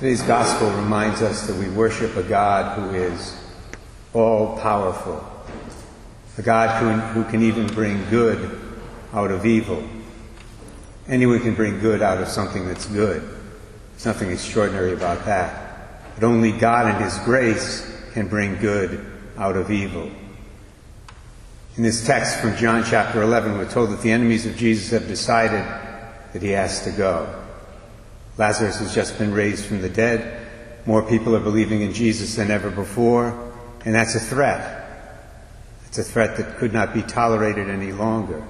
Today's gospel reminds us that we worship a God who is all powerful, a God who, who can even bring good out of evil. Anyone can bring good out of something that's good. There's nothing extraordinary about that. But only God in His grace can bring good out of evil. In this text from John chapter 11, we're told that the enemies of Jesus have decided that he has to go. Lazarus has just been raised from the dead. More people are believing in Jesus than ever before, and that's a threat. It's a threat that could not be tolerated any longer.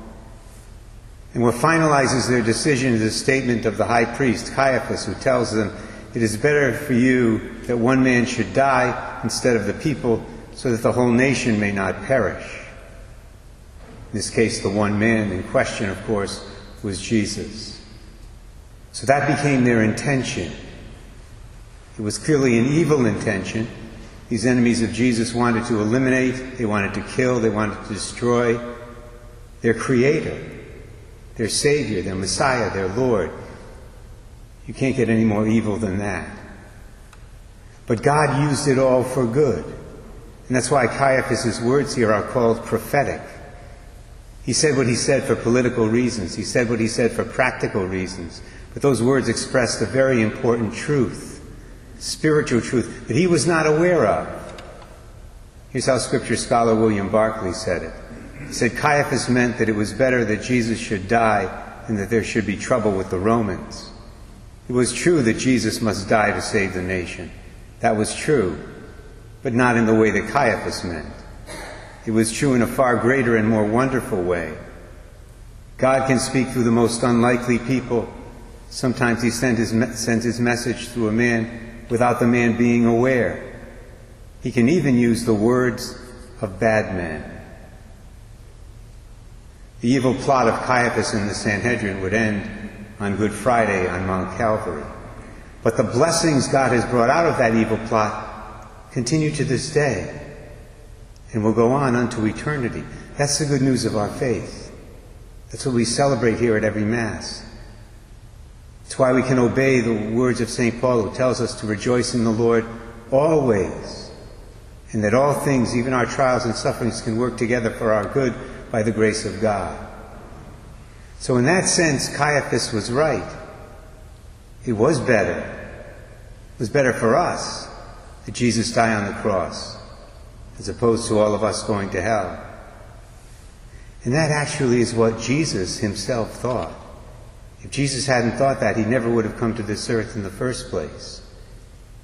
And what finalizes their decision is a statement of the high priest, Caiaphas, who tells them, It is better for you that one man should die instead of the people, so that the whole nation may not perish. In this case, the one man in question, of course, was Jesus. So that became their intention. It was clearly an evil intention. These enemies of Jesus wanted to eliminate, they wanted to kill, they wanted to destroy their Creator, their Savior, their Messiah, their Lord. You can't get any more evil than that. But God used it all for good. And that's why Caiaphas' words here are called prophetic. He said what he said for political reasons. He said what he said for practical reasons. But those words expressed a very important truth, spiritual truth, that he was not aware of. Here's how scripture scholar William Barclay said it. He said Caiaphas meant that it was better that Jesus should die than that there should be trouble with the Romans. It was true that Jesus must die to save the nation. That was true, but not in the way that Caiaphas meant. It was true in a far greater and more wonderful way. God can speak through the most unlikely people. Sometimes He sends his, sends his message through a man without the man being aware. He can even use the words of bad men. The evil plot of Caiaphas and the Sanhedrin would end on Good Friday on Mount Calvary. But the blessings God has brought out of that evil plot continue to this day and will go on unto eternity. That's the good news of our faith. That's what we celebrate here at every Mass. It's why we can obey the words of St. Paul, who tells us to rejoice in the Lord always, and that all things, even our trials and sufferings, can work together for our good by the grace of God. So, in that sense, Caiaphas was right. It was better. It was better for us that Jesus die on the cross as opposed to all of us going to hell. And that actually is what Jesus himself thought. If Jesus hadn't thought that, he never would have come to this earth in the first place.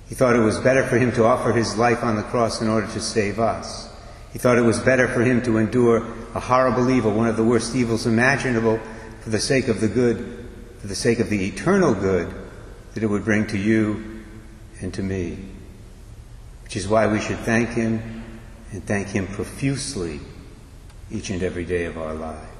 He thought it was better for him to offer his life on the cross in order to save us. He thought it was better for him to endure a horrible evil, one of the worst evils imaginable, for the sake of the good, for the sake of the eternal good that it would bring to you and to me. Which is why we should thank him and thank Him profusely each and every day of our lives.